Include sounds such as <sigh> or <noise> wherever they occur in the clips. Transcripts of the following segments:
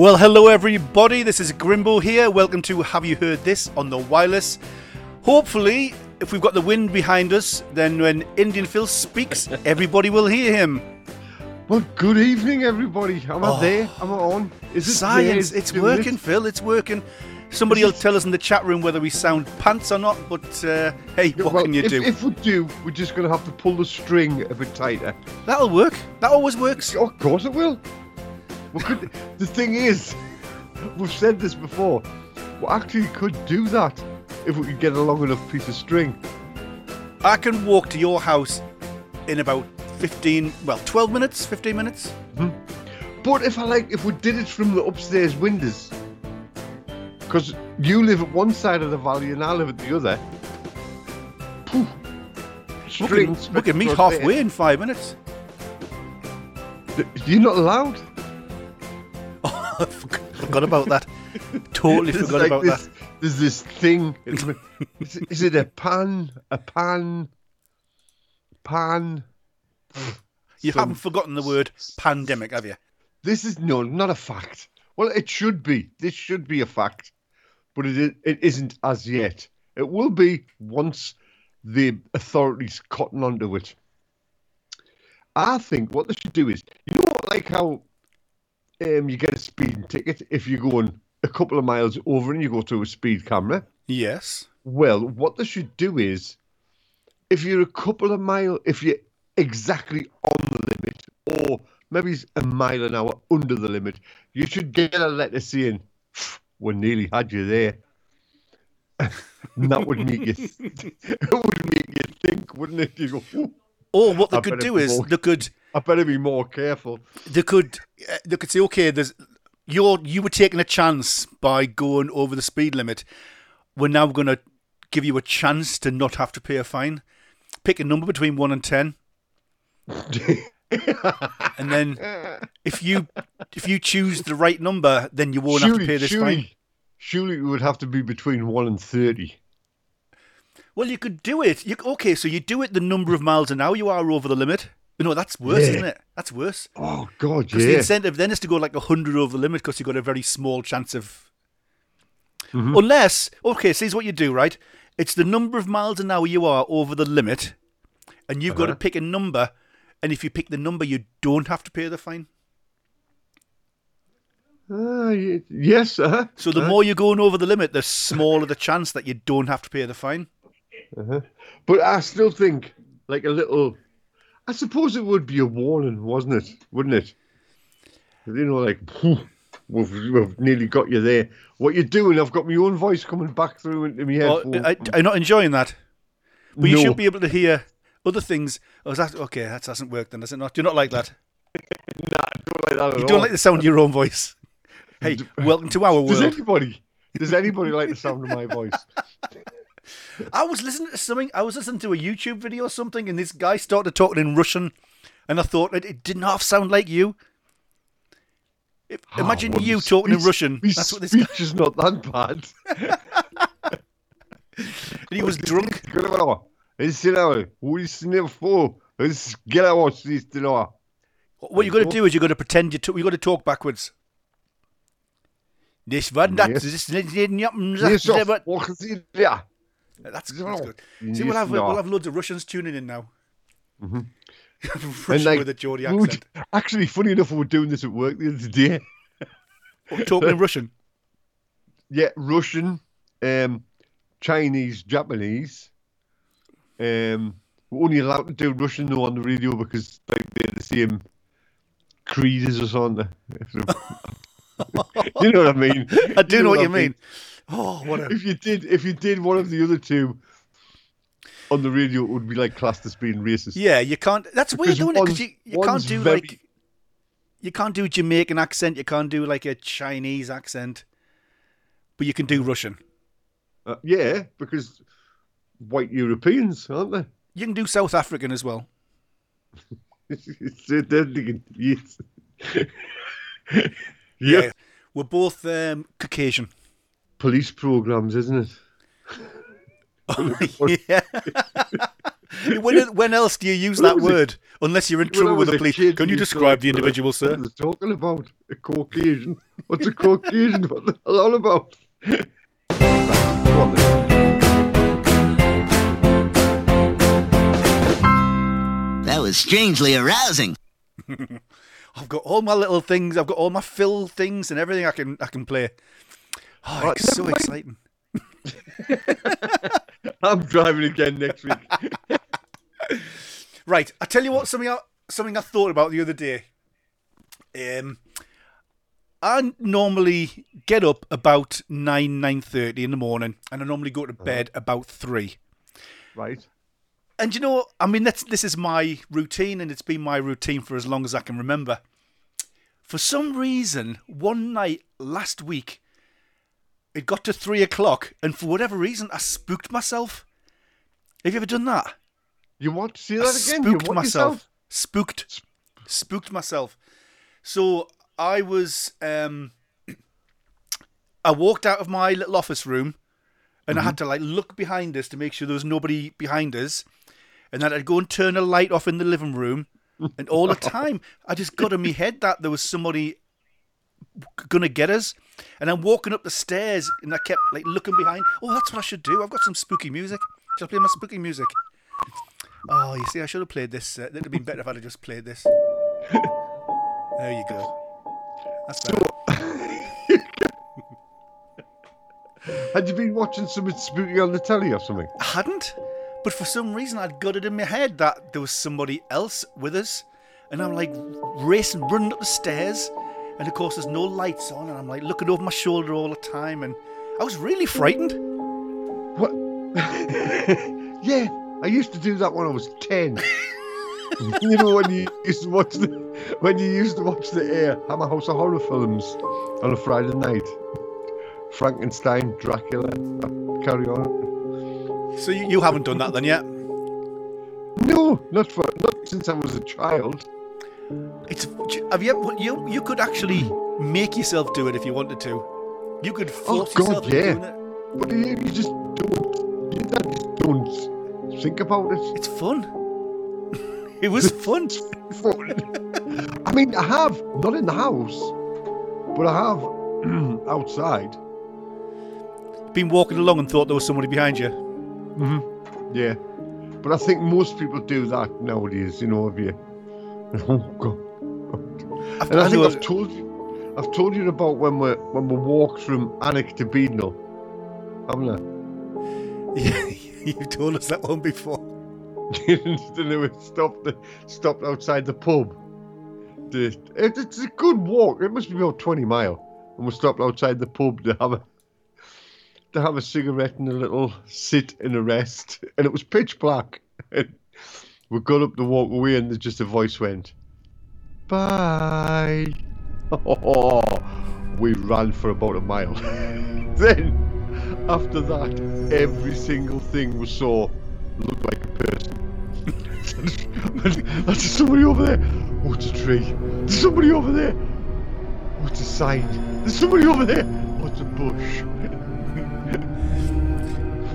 Well, hello everybody. This is Grimbo here. Welcome to Have You Heard This on the Wireless. Hopefully, if we've got the wind behind us, then when Indian Phil speaks, <laughs> everybody will hear him. Well, good evening, everybody. Am I Oh. there? Am I on? Is it Science, there it's doing working, it? Phil. It's working. Somebody will tell us in the chat room whether we sound pants or not. But uh, hey, what well, can you if, do? If we do, we're just going to have to pull the string a bit tighter. That'll work. That always works. Oh, of course it will. We could, the thing is, we've said this before. We actually could do that if we could get a long enough piece of string. I can walk to your house in about 15, well, 12 minutes, 15 minutes. Hmm. But if I like, if we did it from the upstairs windows, because you live at one side of the valley and I live at the other. Poof. We can, we can meet there. halfway in five minutes. You're not allowed. I <laughs> forgot about that. Totally <laughs> forgot like about this, that. There's this thing. <laughs> is, it- is it a pan? A pan? Pan? You Some- haven't forgotten the word pandemic, have you? This is no, not a fact. Well, it should be. This should be a fact, but it it isn't as yet. It will be once the authorities cotton onto it. I think what they should do is, you know, what, like how um, you get a speeding ticket if you're going a couple of miles over and you go to a speed camera. Yes. Well, what they should do is, if you're a couple of mile, if you're exactly on the limit, or maybe a mile an hour under the limit, you should get a letter saying, "We nearly had you there." <laughs> and that would make you, <laughs> it would make you think, wouldn't it? You go, "Ooh, Or what they I could do is walk. they could I better be more careful. they could uh, they could say, okay, there's you're you were taking a chance by going over the speed limit. We're now going to give you a chance to not have to pay a fine. Pick a number between one and ten, <laughs> and then if you if you choose the right number, then you won't have to pay this surely, fine. surely it would have to be between one and thirty. Well, you could do it. You, okay, so you do it the number of miles an hour you are over the limit. No, that's worse, Yeah. isn't it? That's worse. Oh God, Because the incentive then is to go like 100 over the limit because you've got a very small chance of. Mm-hmm. Unless, okay, so here's what you do, right? It's the number of miles an hour you are over the limit, and you've got to Uh-huh. pick a number, and if you pick the number, you don't have to pay the fine. Ah, yes, uh So the more you're going over the limit, the smaller the chance that you don't have to pay the fine. Uh-huh. But I still think like a little. I suppose it would be a warning, wasn't it? Wouldn't it? You know, like we've, we've nearly got you there. What you doing? I've got my own voice coming back through into my Well. I, I'm not enjoying that. But you No. should be able to hear other things. Oh, that okay? That hasn't worked then, does it not? Do you not like that? <laughs> Nah, I don't like that at You don't like the sound of your own voice. Hey, <laughs> welcome to our world. Does anybody? Does anybody like the sound of my voice? <laughs> I was listening to something. I was listening to a YouTube video or something, and this guy started talking in Russian, and I thought it, it didn't half sound like you. If, imagine Oh, well, you talking in Russian. That's what this speech guy. is not that bad. <laughs> He was drunk. It's you know, we never fool. It's get out of this, you know. What you got to do is you got to pretend you. To, you got to talk backwards. This one, that, this, Yes, that's that's good. See, we'll have we'll have loads of Russians tuning in now. <laughs> And Russian like, with a Geordie we would- accent. actually, funny enough, we were doing this at work the other day. Talking in <laughs> Russian. Yeah, Russian, um, Chinese, Japanese. Um, we're only allowed to do Russian though on the radio because like they're the same creed as us on the. <laughs> you know what I mean? <laughs> I do know what I you mean. Oh, what a If you did, if you did one of the other two on the radio, it would be like classed as being racist. Yeah, you can't. That's weird, Because doing it? Because you, you can't do very- like you can't do Jamaican accent. You can't do like a Chinese accent, but you can do Russian. Uh, yeah, because white Europeans, aren't they? You can do South African as well. <laughs> So they're thinking, yes. Yeah, yeah. we're both um, Caucasian. Police programs, isn't it? <laughs> yeah. <laughs> when when else do you use that was it? word Unless you're in trouble with the police. kid, Can you describe the individual, sir? are they talking about? A Caucasian? What's a Caucasian? what the hell all about? Right, go on then. That was strangely arousing. <laughs> I've got all my little things. I've got all my fill things and everything I can I can play. Oh, Right, it's so exciting. <laughs> I'm driving again next week. <laughs> Right, I tell you what, something I, something I thought about the other day. Um, I normally get up about nine nine thirty in the morning, and I normally go to bed about three. right. And you know, I mean, that's this is my routine, and it's been my routine for as long as I can remember. For some reason, one night last week, it got to three o'clock, and for whatever reason, I spooked myself. Have you ever done that? You want to see I that again? Spooked myself. yourself? Spooked. Spooked myself. So I was. Um, <clears throat> I walked out of my little office room, and I had to like look behind us to make sure there was nobody behind us, and then I'd go and turn a light off in the living room, <laughs> and all the time I just got in my head that there was somebody gonna get us, and I'm walking up the stairs, and I kept like looking behind. Oh, that's what I should do. I've got some spooky music. Should I play my spooky music? Oh, you see, I should have played this. Uh, it'd have been better if I'd have just played this. there you go. That's better. <laughs> Had you been watching something spooky on the telly or something? I hadn't, but for some reason I'd got it in my head that there was somebody else with us, and I'm like racing, running up the stairs, and of course there's no lights on, and I'm like looking over my shoulder all the time, and I was really frightened. What? <laughs> yeah, I used to do that when I was ten. <laughs> you know when you used to watch the when you used to watch the Air Hammer House of Horror films on a Friday night. Frankenstein, Dracula, carry on. So you, you haven't done that then yet? No, not for not since I was a child. It's have you you you could actually make yourself do it if you wanted to. You could oh, force God, yourself into yeah. doing it. But you, you just don't. You just don't think about it. It's fun. <laughs> it was <laughs> fun. Fun. I mean, I have not in the house, but I have <clears throat> outside. Been walking along and thought there was somebody behind you. Mm-hmm. Yeah, but I think most people do that nowadays. You know, if you. <laughs> Oh God. I've, And I, think I've told you, I've told you about when we when we walked from Alnwick to Beadnell, haven't I? <laughs> You've told us that one before. <laughs> and we stopped the, stopped outside the pub. It, it's a good walk. It must be about twenty mile, and we stopped outside the pub to have a to have a cigarette and a little sit and a rest. And it was pitch black. We got up to walk away, and just a voice went, "Bye." Oh, <laughs> we ran for about a mile. <laughs> then, after that, every single thing we saw looked like a person. <laughs> There's somebody over there. Oh, it's a tree. There's somebody over there. Oh, it's a sign. There's somebody over there. Oh, it's a bush.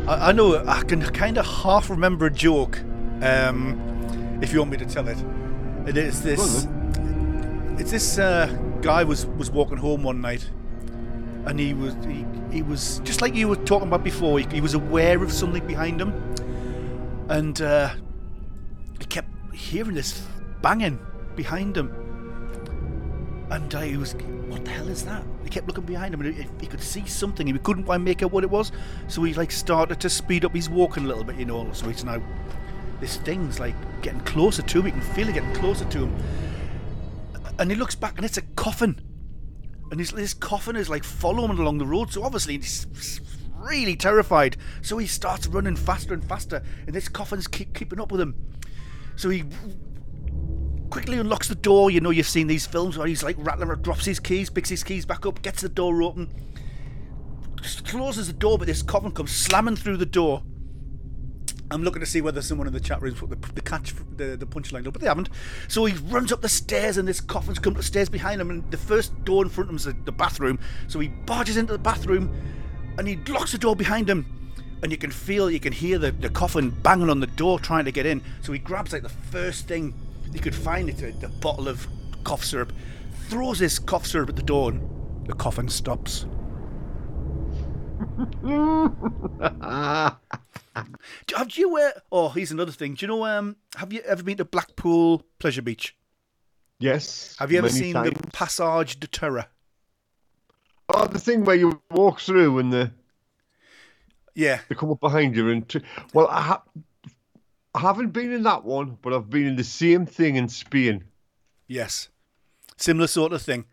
I, I know I can kind of half remember a joke, um, if you want me to tell it. It is this. It's this uh, guy was was walking home one night, and he was he, he was just like you were talking about before. He, he was aware of something behind him, and uh, he kept hearing this banging behind him. And uh, he was, what the hell is that? He kept looking behind him, and he, he could see something. He couldn't quite make out what it was, so he like started to speed up. He's walking a little bit, you know. So he's now, this thing's like getting closer to him. He can feel it getting closer to him, and he looks back, and it's a coffin. And his, this coffin is like following along the road. So obviously he's really terrified. So he starts running faster and faster, and this coffin's keep keeping up with him. So he quickly unlocks the door. You know, you've seen these films where he's like rattling, drops his keys, picks his keys back up, gets the door open, closes the door, but this coffin comes slamming through the door. I'm looking to see whether someone in the chat room put the, the catch, the, the punchline up, but they haven't. So he runs up the stairs, and this coffin's come up the stairs behind him, and the first door in front of him is the, the bathroom. So he barges into the bathroom, and he locks the door behind him. And you can feel, you can hear the, the coffin banging on the door trying to get in. So he grabs like the first thing you could find it a, a bottle of cough syrup. Throws this cough syrup at the door, and the coughing stops. Do- <laughs> Have you? Uh, oh, here's another thing. Do you know? Um, have you ever been to Blackpool Pleasure Beach? yes. Have you ever seen times. the Passage de Terror? Oh, the thing where you walk through and the, Yeah. they come up behind you and. T- well, I, ha- I haven't been in that one, but I've been in the same thing in Spain. Yes. Similar sort of thing.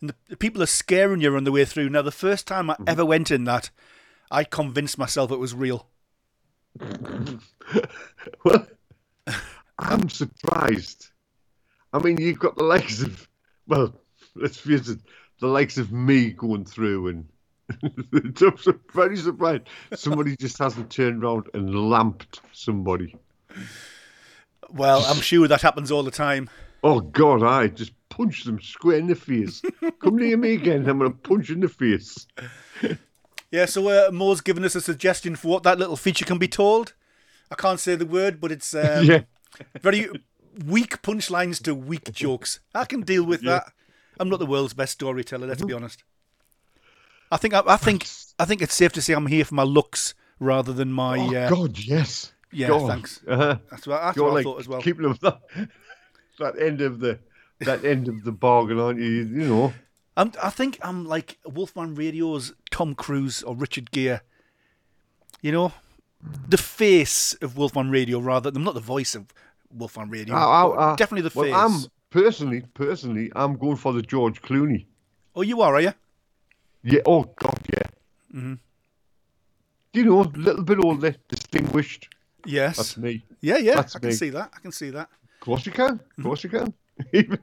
And the, the people are scaring you on the way through. Now, the first time I mm-hmm. ever went in that, I convinced myself it was real. <laughs> Well, I'm surprised. I mean, you've got the likes of, well, let's face it, the likes of me going through, and <laughs> I'm very surprised somebody just hasn't turned around and lamped somebody. Well, I'm sure that happens all the time. Oh God, I just punched them square in the face. Come near me again, I'm gonna punch in the face. <laughs> Yeah, so uh, Mo's given us a suggestion for what that little feature can be told. I can't say the word, but it's um, <laughs> yeah, very weak punchlines to weak jokes. I can deal with that. I'm not the world's best storyteller, let's be honest. I think I, I think I think it's safe to say I'm here for my looks rather than my. oh uh, God, yes. Yeah, God. thanks. Uh-huh. That's what, that's You're I thought as well. keeping them <laughs> that, that end of the that end of the bargain, aren't you? You know. I'm, I think I'm like Wolfman Radio's Tom Cruise or Richard Gere. You know, the face of Wolfman Radio rather than not the voice of Wolfman Radio. I- I- I- definitely the well, face. I'm personally, personally, I'm going for the George Clooney. Oh, you are, are you? Yeah. Oh God, yeah. Mm-hmm. You know, a little bit older, distinguished. Yes. That's me. yeah, yeah. that's I can see that. I can see that. Of course you can. Mm-hmm. Of course you can. <laughs> even,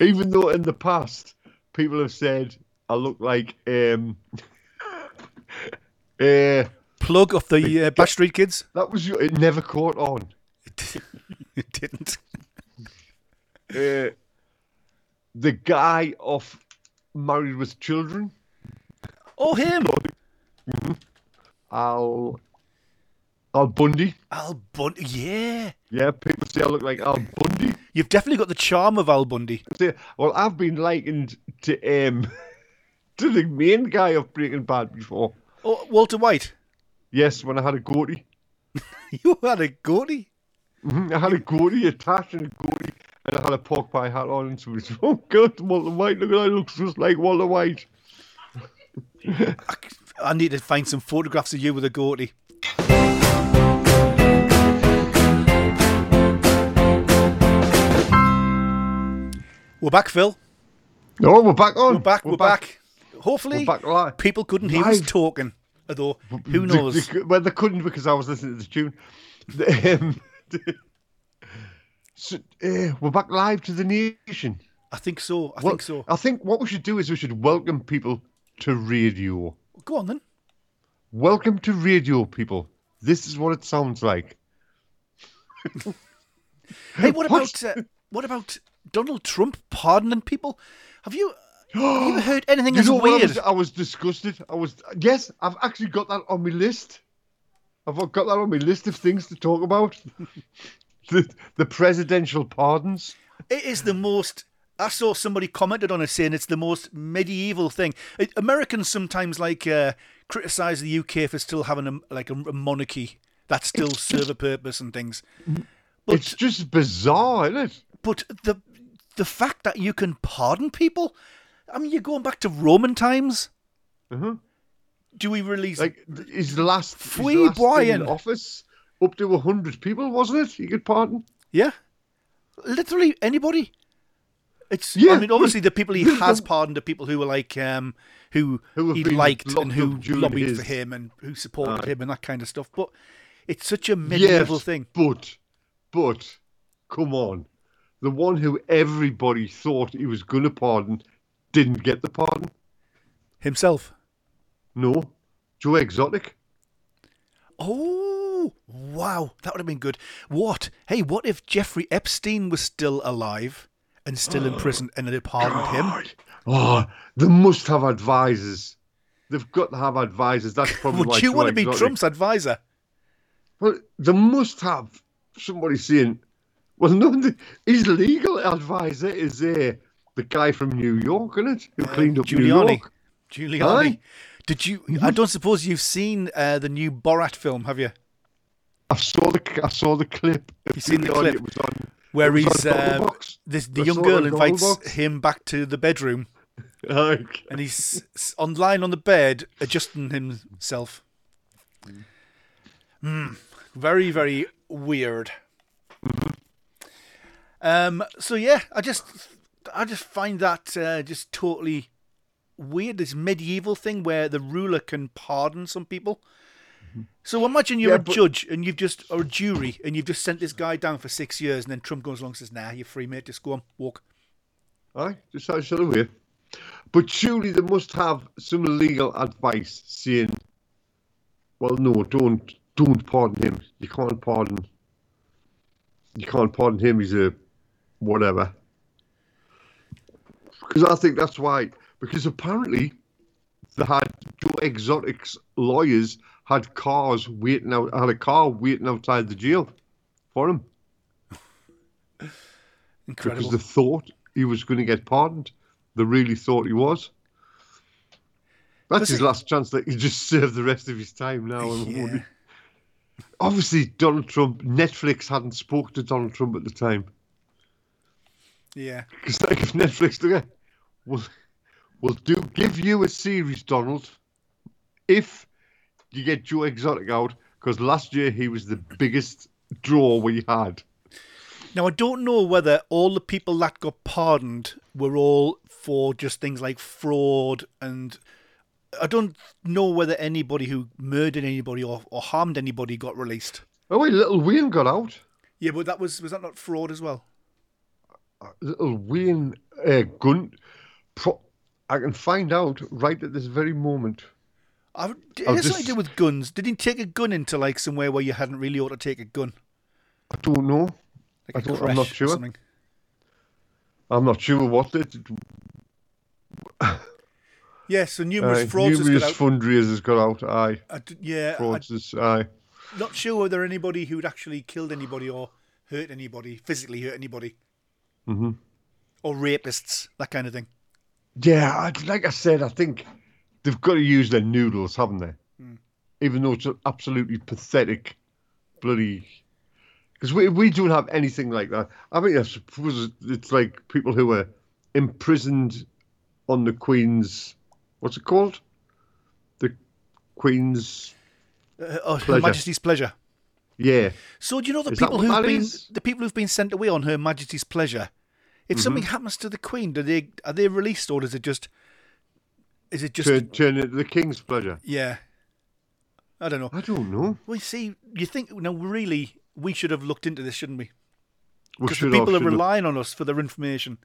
even though in the past people have said I look like um <laughs> uh Plug of the uh, Bash Street Kids. that was your, it never caught on. <laughs> it didn't. Uh, the guy of Married with Children, Oh, him. Al Al Bundy. Al Bundy. Yeah. Yeah, people say I look like Al Bundy. You've definitely got the charm of Al Bundy. Well, I've been likened to um <laughs> to the main guy of Breaking Bad before. Oh, Walter White. Yes, when I had a goatee. <laughs> You had a goatee. Mhm, I had a goatee attached and a goatee, and I had a pork pie hat on. And somebody said, "Oh God, Walter White! Look at that! Looks just like Walter White." <laughs> I, I need to find some photographs of you with a goatee. We're back, Phil. No, we're back on. We're back. We're, back. Hopefully, We're back live. people couldn't hear us Live. talking. Although, who knows? well, they couldn't because I was listening to the tune. Um, <laughs> so, uh, we're back live to the nation. I think so. I Well, think so. I think what we should do is we should welcome people to radio. Go on then. Welcome to radio, people. This is what it sounds like. Hey, what What? about uh, what about Donald Trump pardoning people? Have you, <gasps> have you heard anything You as know? I weird? was, I was disgusted. I was yes. I've actually got that on my list. I've got that on my list of things to talk about. <laughs> the, the presidential pardons. It is the most. I saw somebody commented on it saying it's the most medieval thing. It, Americans sometimes like uh, criticize the UK for still having a like a, a monarchy that still serve a purpose and things. But it's just bizarre, isn't it? but the the fact that you can pardon people, I mean, you're going back to Roman times. Uh-huh. Do we release? Like his last, his Fui last in Brian. office, up to hundred people, wasn't it? You could pardon. yeah, literally anybody. It's. Yeah, I mean, obviously the people he <laughs> has pardoned are people who were like um who, Who he liked and who lobbied his- for him and who supported him and that kind of stuff. But it's such a medieval yes, thing. but but come on, the one who everybody thought he was going to pardon didn't get the pardon. Himself. No, Joe Exotic. Oh wow, that would have been good. What? Hey, what if Jeffrey Epstein was still alive and still in oh, prison and they pardoned him? God. Oh, they must have advisors. They've got to have advisors. That's <laughs> probably why Would you Joe want to be Trump's advisor? Well, they must have somebody saying, Well, no, his legal advisor is uh, the guy from New York, isn't it? Who cleaned up New Giuliani. York. Giuliani. Aye. Did you? I don't suppose you've seen uh, the new Borat film, have you? I saw the I saw the clip. You seen the clip? It was on, Where he's um, this the I young girl invites him back to the bedroom, <laughs> Aye. and he's on lying on the bed adjusting himself. Mm, very very weird. Um. So yeah, I just I just find that uh, just totally weird. This medieval thing where the ruler can pardon some people. So imagine you're Yeah, a but- judge and you've just or a jury and you've just sent this guy down for six years, and then Trump goes along and says, "Nah, you're free, mate. Just go on, walk." Aye, just out of the way. But surely they must have some legal advice saying, "Well, no, don't don't pardon him. You can't pardon. You can't pardon him. He's a whatever." Because I think that's why. Because apparently, they had Joe Exotic's lawyers had cars waiting out. Had a car waiting outside the jail for him <laughs> Incredible. because they thought he was going to get pardoned. They really thought he was. That's Was his last chance that he just <laughs> served the rest of his time now. Yeah. Obviously, Donald Trump, Netflix hadn't spoke to Donald Trump at the time. Yeah. Because like if Netflix, okay, will will do give you a series, Donald, if you get Joe Exotic out, because last year he was the biggest draw we had. Now I don't know whether all the people that got pardoned were all for just things like fraud and I don't know whether anybody who murdered anybody or, or harmed anybody got released. Oh wait, Lil Wayne got out. Yeah, but that was was that not fraud as well? Little Wayne uh, gun. Pro- I can find out right at this very moment. I, it has something to do with guns. Did he take a gun into like somewhere where you hadn't really ought to take a gun? I don't know. Like I don't- I'm not sure. I'm not sure what it. <laughs> Yeah, so numerous Uh, fraudsters numerous got fundraisers got out. Aye, I d- yeah, fraudsters. Aye. not sure whether anybody who'd actually killed anybody or hurt anybody, physically hurt anybody, Mhm. or rapists, that kind of thing. Yeah, I, like I said, I think they've got to use their noodles, haven't they? Hmm. Even though it's an absolutely pathetic, bloody. Because we we don't have anything like that. I mean, I suppose it's like people who are imprisoned on the Queen's. What's it called? The Queen's. Uh, oh, Her Majesty's pleasure. Yeah. So do you know the Is people who've been is? the people who've been sent away on Her Majesty's pleasure? If Mm-hmm. something happens to the Queen, do they are they released or is it just is it just Turn, turn it to the King's pleasure. yeah? I don't know. I don't know. Well, you see, you think now really we should have looked into this, shouldn't we? We Because the people have- are should have- relying on us for their information.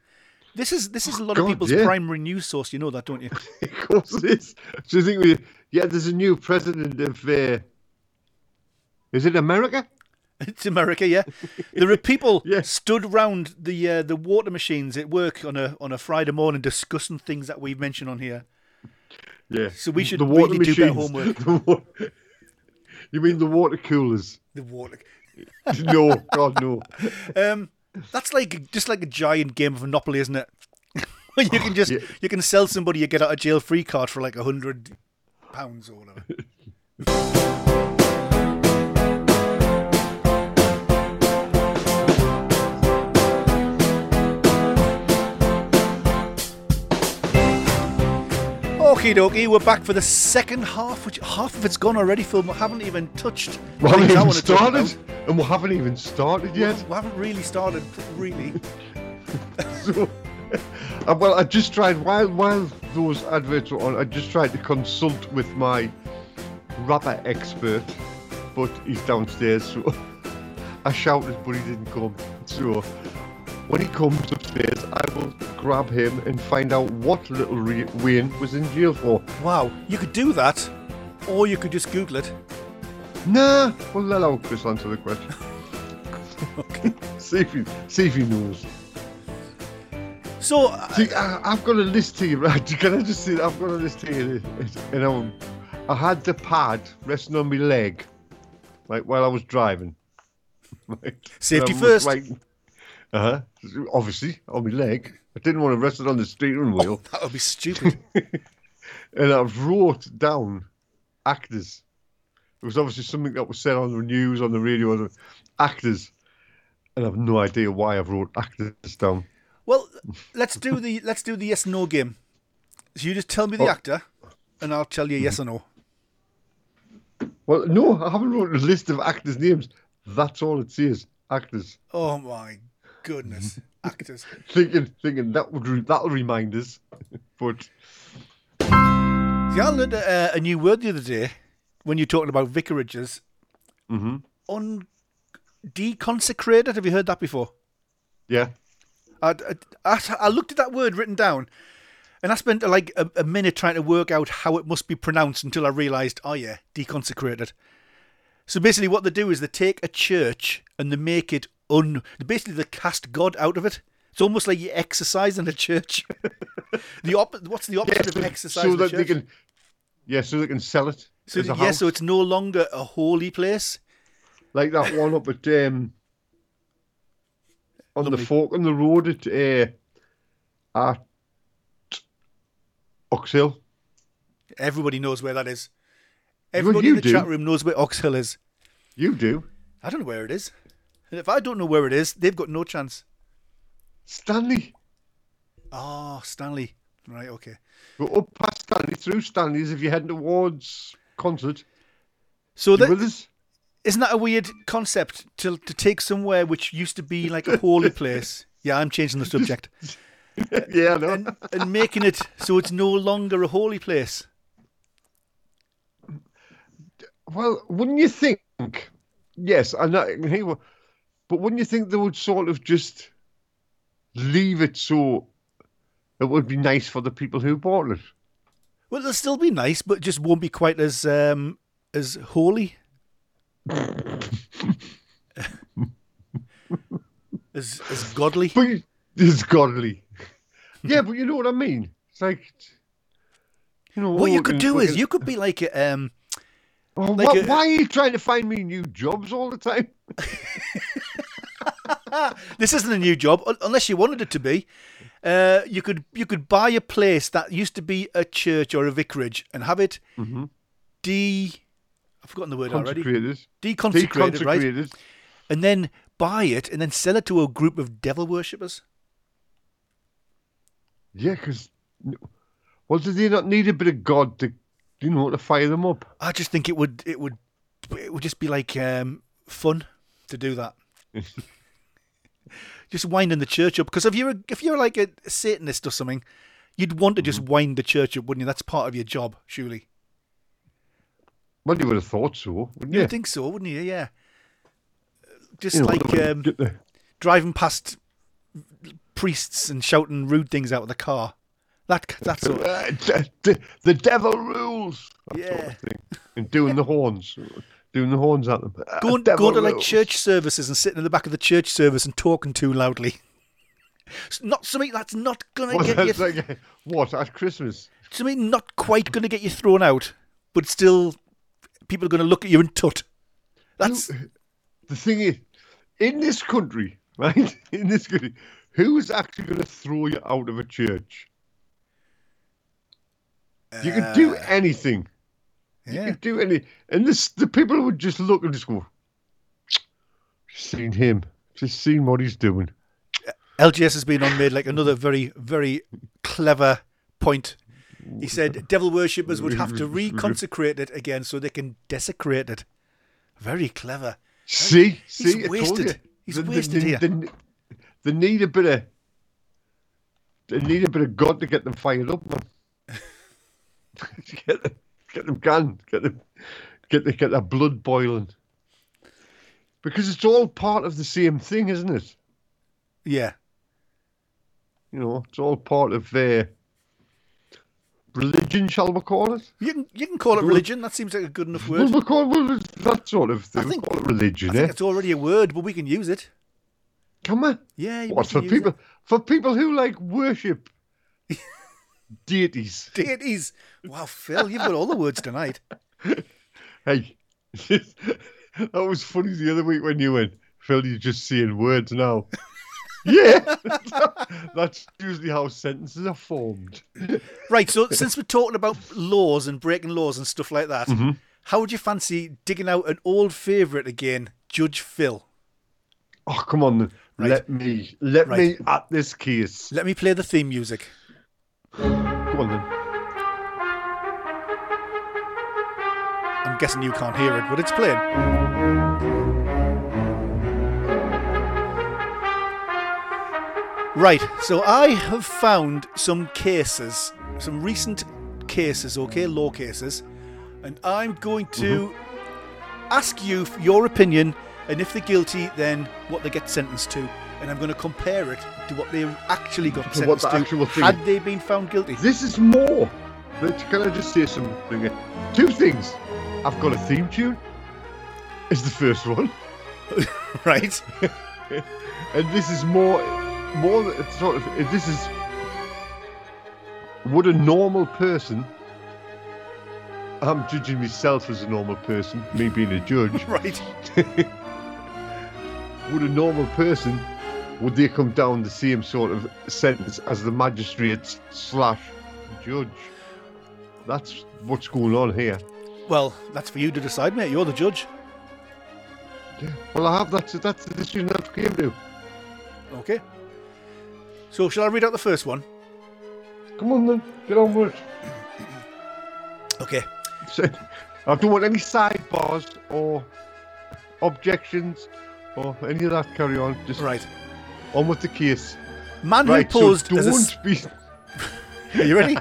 This is this is a lot of people's yeah. primary news source. You know that, don't you? <laughs> Of course it is. So you think we? Yeah, there's a new president of. Uh, is it America? It's America, yeah. There are people <laughs> Yeah. stood round the uh, the water machines at work on a on a Friday morning discussing things that we've mentioned on here. Yeah. So we should The water really do better machines. homework. <laughs> You mean the water coolers? The water. <laughs> No, God no. Um, that's like just like a giant game of Monopoly, isn't it? You can just Yeah. you can sell somebody a get out of jail free card for like a hundred pounds or whatever. Okie dokie, we're back for the second half, which half of it's gone already, Phil. We haven't even touched. We haven't even started, and we haven't even started We yet. haven't- we haven't really started, really. <laughs> <laughs> So, uh, well, I just tried while while those adverts were on. I just tried to consult with my rapper expert, but he's downstairs. So <laughs> I shouted, but he didn't come. So when he comes I will grab him and find out what little Re- Wayne was in jail for. Wow, you could do that, or you could just Google it. Nah, we'll allow Chris answer the question. Okay. <laughs> <laughs> see if he see if he knows. So, uh, See, I, I've got a list here, <laughs> right? Can I just say that I've got a list here? You know, I had the pad resting on my leg, like while I was driving. Safety I first. writing- Uh huh. Obviously, on my leg. I didn't want to rest it on the steering wheel. That would be stupid. <laughs> and I've wrote down actors. It was obviously something that was said on the news, on the radio, on the actors. And I have no idea why I've wrote actors down. well, let's do the let's do the yes no game. So you just tell me the Oh. actor, and I'll tell you yes or no. Well, no, I haven't wrote a list of actors' names. That's all it says. Actors. Oh my goodness, <laughs> actors. Thinking, thinking that would re- that'll remind us. <laughs> but See, I learned a, a new word the other day when you're talking about vicarages. Mhm. Un deconsecrated. Have you heard that before? yeah, I, I, I looked at that word written down, and I spent like a, a minute trying to work out how it must be pronounced until I realised, oh yeah, deconsecrated. So basically, what they do is they take a church and they make it un. Basically, they cast God out of it. It's almost like you exercise in a church. <laughs> the op- What's the opposite of exercise so that they can, yeah, so they can sell it. so yeah, so it's no longer a holy place. like that one up at um, on Lovely. the fork in the road at uh, at Oxhill. Everybody knows where that is. Everybody you in the do. chat room knows where Oxhill is. You do, I don't know where it is. And if I don't know where it is, they've got no chance. Stanley. Oh, Stanley. Right, okay. Go up past Stanley, through Stanley's if you're heading towards Consett. So You that, with us? isn't that a weird concept to to take somewhere which used to be like a holy place? Yeah, I'm changing the subject <laughs> yeah, know. and and making it so it's no longer a holy place. Well, wouldn't you think? Yes, I know. But wouldn't you think they would sort of just leave it so it would be nice for the people who bought it? Well, it'll still be nice, but just won't be quite as um as holy. <laughs> as as godly. But it's godly. yeah, but you know what I mean. It's like, you know, What you oh, could do is you could be like a, um Oh, like why, a- why are you trying to find me new jobs all the time? <laughs> this isn't a new job unless you wanted it to be. Uh, you could you could buy a place that used to be a church or a vicarage and have it de I've forgotten the word already. Consecrated, Deconsecrated, right? deconsecrated. And then buy it and then sell it to a group of devil worshippers. Yeah, because well, do they not need a bit of God to, you know, what to fire them up? I just think it would it would it would just be like um, fun to do that. <laughs> just winding the church up because if you're a, if you're like a Satanist or something, you'd want to just wind the church up, wouldn't you? That's part of your job, surely. Well, you would have thought so, wouldn't you? You'd think so, wouldn't you? Yeah. Just You know, like um, the- driving past priests and shouting rude things out of the car. That that sort. Of, Uh, d- d- the devil rules. That sort Yeah. of thing. And doing the horns, doing the horns at them. Uh, going to like church services and sitting in the back of the church service and talking too loudly. It's not something that's not gonna What, get you. that's like, what at Christmas? something not quite gonna get you thrown out, but still, people are gonna look at you and tut. That's The thing is, in this country, <laughs> right? In this country, who is actually going to throw you out of a church? You could do Uh, anything. You yeah. can do any, and this the people would just look and just go, "Just seen him, just seen what he's doing." LGS has been on made like another very very clever point. He said devil worshippers would have to reconsecrate it again so they can desecrate it. Very clever. See, He's see, I told wasted. you. He's They- they- wasted they, here. They, they need a bit of, they need a bit of God to get them fired up, man. <laughs> get them, get them going, get them, get the, get their blood boiling. Because it's all part of the same thing, isn't it? Yeah. You know, it's all part of uh, religion, shall we call it? You can you can call it religion. That seems like a good enough Well, word. we call well, that sort of thing. I think- we call it religion, I think eh? it's already a word, but we can use it. Come on. Yeah. you What can for people? it. For people who like worship <laughs> deities. Deities. Wow, Phil, you've got all the words tonight. <laughs> Hey, that was funny the other week when you went, Phil. You're just seeing words now. <laughs> yeah, <laughs> that's usually how sentences are formed. Right, so since we're talking about laws and breaking laws and stuff like that, Mm-hmm. how would you fancy digging out an old favourite again, Judge Phil? Oh, come on. Right. let me let Right. me at this case. Let me play the theme music. Come on then. I'm guessing you can't hear it, but it's playing. Right, so I have found some cases, some recent cases, okay, law cases, and I'm going to mm-hmm. ask you for your opinion, and if they're guilty, then what they get sentenced to, and I'm going to compare it to what they actually got To what sentenced the to thing- had they been found guilty. This is more. But can I just say something? Two things. I've got a theme tune. Is the first one, <laughs> Right? <laughs> and this is more, more sort of. This is. Would a normal person? I'm judging myself as a normal person, me being a judge. <laughs> right. would a normal person would they come down the same sort of sentence as the magistrate slash judge? That's what's going on here. Well, that's for you to decide, mate. You're the judge. Yeah. Well, I have that's that's the decision I've came to. Okay. So, shall I read out the first one? Come on then, get on with <clears throat> Okay. it. So, I don't want any sidebars or objections or any of that. Carry on. Just Right. On with the case. Man Right. who posed so as don't a. be. Are <laughs> you ready?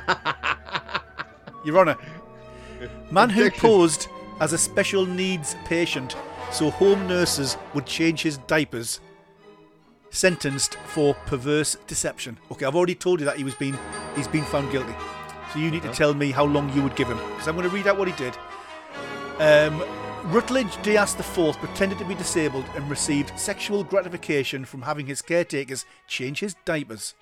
<laughs> Your Honour. Man who posed as a special needs patient so home nurses would change his diapers. Sentenced for perverse deception. Okay, I've already told you that he was being he's been found guilty. So you need to tell me how long you would give him. Because I'm going to read out what he did. Um, Rutledge Deas IV pretended to be disabled and received sexual gratification from having his caretakers change his diapers.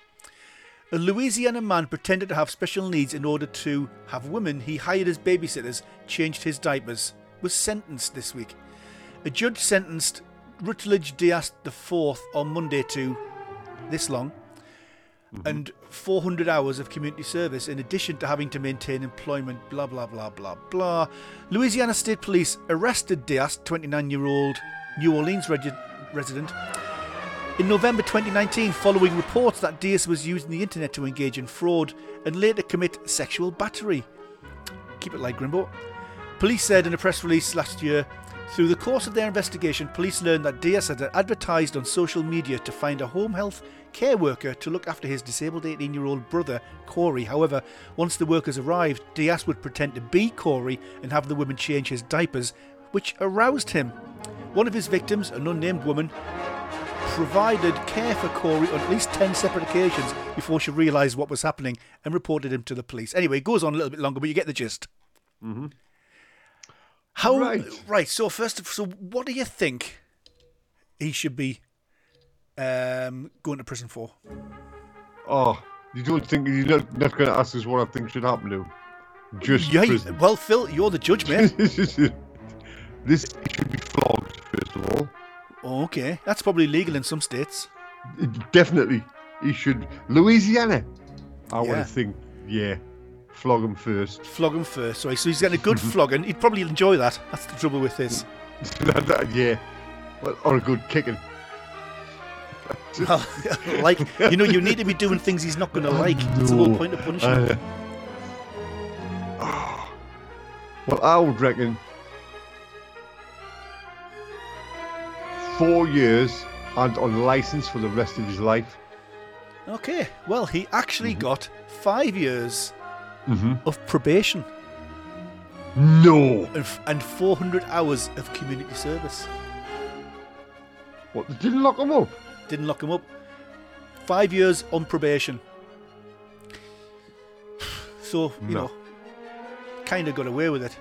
A Louisiana man pretended to have special needs in order to have women he hired as babysitters changed his diapers, was sentenced this week. A judge sentenced Rutledge Deas IV on Monday to this long Mm-hmm. and 400 hours of community service in addition to having to maintain employment, blah, blah, blah, blah, blah. Louisiana State Police arrested Deas, 29 year old New Orleans regi- resident, in November 2019 following reports that Deas was using the internet to engage in fraud and later commit sexual battery. Keep it light, Grimbo. Police said in a press release last year through the course of their investigation, police learned that Deas had advertised on social media to find a home health care worker to look after his disabled 18 year old brother, Corey. However, once the workers arrived, Deas would pretend to be Corey and have the women change his diapers, which aroused him. One of his victims, an unnamed woman, provided care for Corey on at least 10 separate occasions before she realised what was happening and reported him to the police. Anyway, it goes on a little bit longer, but you get the gist. Mm-hmm. How Right. right? So first, of- so what do you think he should be um, going to prison for? Oh, you don't think you're not, not going to ask us what I think should happen to him? Just Yeah, prison. well, Phil, you're the judge, mate. <laughs> this should be flogged first of all. okay, that's probably legal in some states. Definitely, he should. Louisiana, I want to think. Yeah, flog him first. Flog him first. So, so he's getting a good <laughs> flogging. He'd probably enjoy that. That's the trouble with this. <laughs> yeah, well, or a good kicking. Well, <laughs> like you know, you need to be doing things he's not going to like. It's the whole point of punishment. Uh, oh. well, I would reckon four years and on license for the rest of his life. Okay, well, he actually got five years Mm-hmm. of probation No. and, f- and 400 hours of community service. What? They didn't lock him up. Didn't lock him up. Five years on probation. <sighs> So, you No. know, kind of got away with it.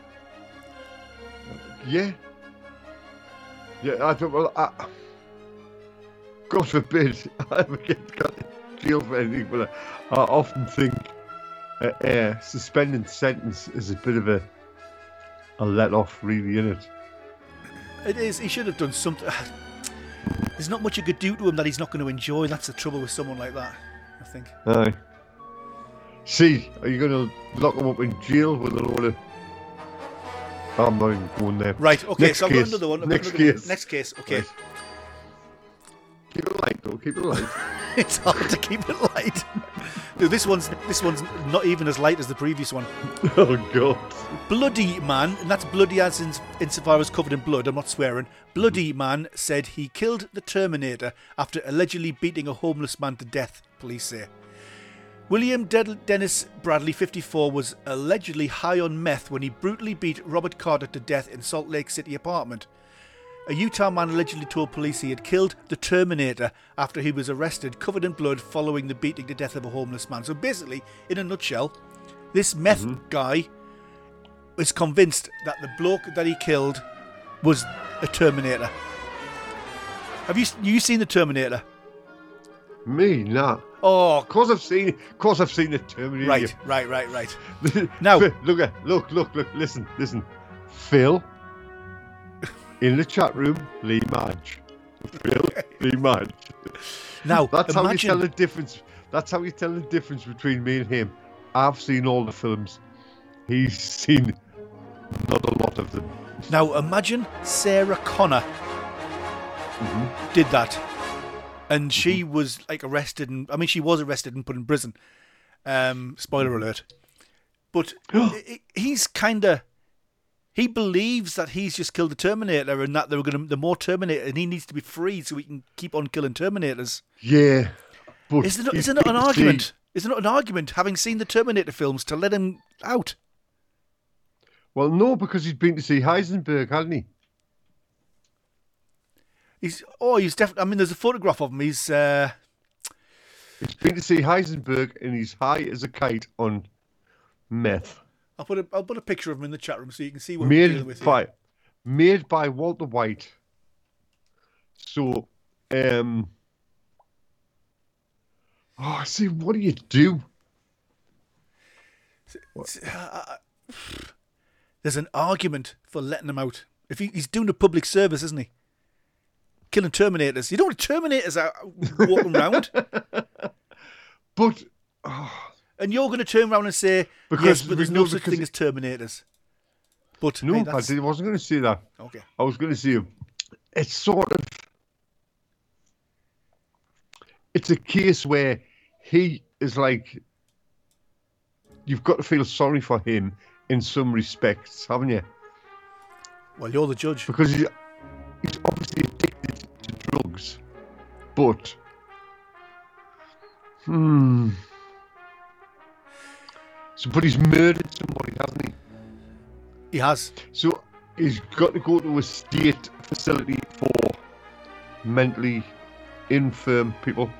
Yeah. Yeah, I don't. Well, I, God forbid <laughs> I ever get got in jail for anything, but I, I often think uh, uh, suspending sentence is a bit of a a let off, really, in it. It is. He should have done something. <sighs> There's not much you could do to him that he's not going to enjoy. That's the trouble with someone like that, I think. Aye. See, are you going to lock him up in jail with a load of. I'm not even going there. Right, okay, Next so I've got another one. I've Next another one. case. Next case, okay. Right. Keep it light, though. Keep it light. <laughs> <laughs> it's hard to keep it light. Dude, this one's this one's not even as light as the previous one. <laughs> oh, God. Bloody man, and that's bloody as in, insofar as covered in blood, I'm not swearing. Bloody man said he killed the Terminator after allegedly beating a homeless man to death, police say. William De- Dennis Bradley, 54, was allegedly high on meth when he brutally beat Robert Carter to death in Salt Lake City apartment. A Utah man allegedly told police he had killed the Terminator after he was arrested covered in blood following the beating to death of a homeless man. So basically, in a nutshell, this meth mm-hmm. guy is convinced that the bloke that he killed was a Terminator. Have you you seen the Terminator? Me, nah. Oh, Of course I've seen course I've seen the Terminator. right, right, right, right. <laughs> now, look at look, look, look. Listen, listen. Phil in the chat room. Lee Madge. Phil Lee <laughs> Madge. Now, That's how you imagine tell the difference. That's how you tell the difference between me and him. I've seen all the films. He's seen not a lot of them. now imagine Sarah Connor mm-hmm. did that, and she mm-hmm. was like arrested and I mean she was arrested and put in prison. Um, spoiler mm-hmm. alert. But <gasps> he's kind of he believes that he's just killed the Terminator and that they're going to the more Terminator and he needs to be free so he can keep on killing Terminators. Yeah, but Is it not, is it not an see- argument? Is it not an argument having seen the Terminator films to let him out? Well, no, because he's been to see Heisenberg, hasn't he? He's oh he's definitely. I mean, there's a photograph of him. He's uh, He's been to see Heisenberg, and he's high as a kite on meth. I'll put a I'll put a picture of him in the chat room so you can see what we're dealing made with. here. by made by Walter White. So, um, oh, see, what do you do? There's an argument for letting him out. If he, he's doing a public service, isn't he? Killing Terminators. You don't want Terminators out walking around, <laughs> But oh, and you're going to turn around and say, Because- "Yes, but there's no no, such thing it- as Terminators." But no, hey, I wasn't going to say that. okay. I was going to say it's sort of it's a case where he is like you've got to feel sorry for him in some respects, haven't you? Well, you're the judge. because he's, he's obviously addicted to drugs, but hmm. So, but he's murdered somebody, hasn't he? He has. So he's got to go to a state facility for mentally infirm people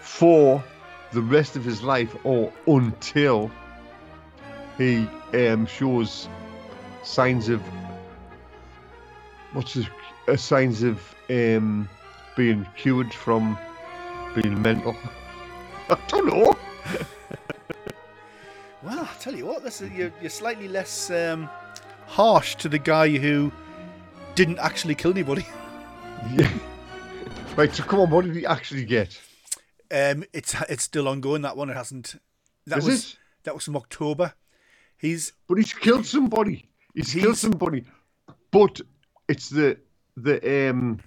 for the rest of his life, or until he um, shows signs of what's his, uh, signs of um, being cured from being mental. <laughs> I don't know. <laughs> Well, I tell you what, this is, you're, you're slightly less um, harsh to the guy who didn't actually kill anybody. <laughs> Yeah. Right, so come on, what did he actually get? Um, it's it's still ongoing. That one, it hasn't. That Is was it? that was from October. He's But he's killed somebody. He's, killed somebody. But it's the the um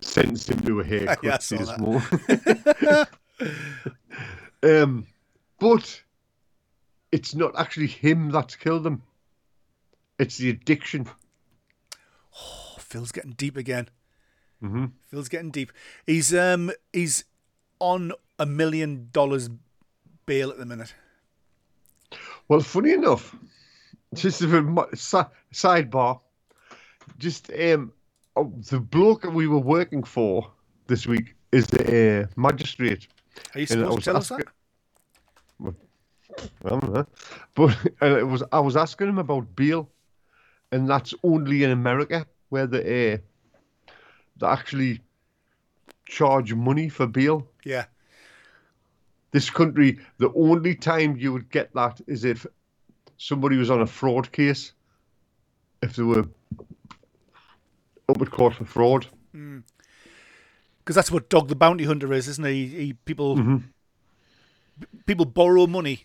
sentenced him to a haircut. <laughs> Yeah, I saw that. more. <laughs> um, but it's not actually him that's killed them. It's the addiction. oh, Phil's getting deep again. hmm Phil's getting deep. He's um he's on a million dollars bail at the minute. Well, funny enough, just a si- sidebar. Just um, oh, the bloke that we were working for this week is the uh, magistrate. Are you supposed to tell us that? asking- I don't know. Uh, but and it was I was asking him about bail, and that's only in America where they uh, they actually charge money for bail. Yeah. This country, the only time you would get that is if somebody was on a fraud case, if they were up at court for fraud. Hmm. because that's what Dog the Bounty Hunter is, isn't he? he people mm-hmm. People borrow money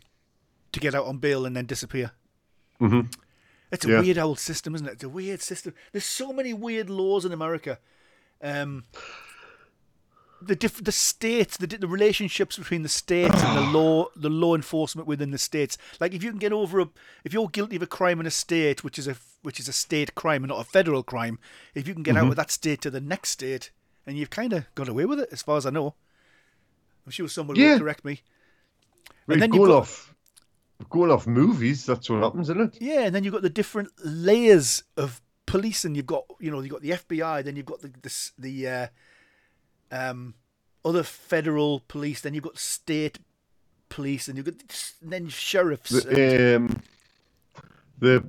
to get out on bail and then disappear. Mm-hmm. It's a Yeah. weird old system, isn't it? It's a weird system. There's so many weird laws in America. Um, the diff- the states, the, di- the relationships between the states and the <sighs> law, the law enforcement within the states. Like if you can get over a, if you're guilty of a crime in a state, which is a which is a state crime and not a federal crime, if you can get out of that state to the next state, and you've kind of got away with it, as far as I know. I'm sure someone Yeah. will correct me. And then going got- off, going off movies. That's what happens, isn't it? Yeah, and then you've got the different layers of police, and you've got you know you've got the FBI, then you've got the the, the uh, um, other federal police, then you've got state police, and you've got s- then sheriffs. and- The, um, the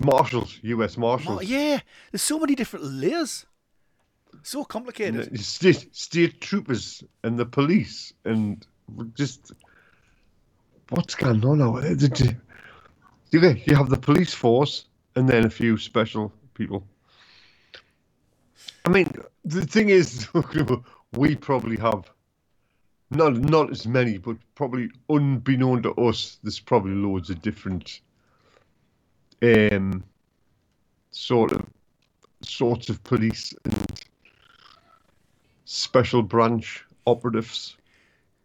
marshals, U.S. marshals, Oh, yeah, there's so many different layers. So complicated. state state troopers, and the police, and just what's going on You you have the police force, and then a few special people. I mean, the thing is, <laughs> we probably have not not as many, but probably unbeknown to us, there's probably loads of different um sort of sorts of police and special branch operatives.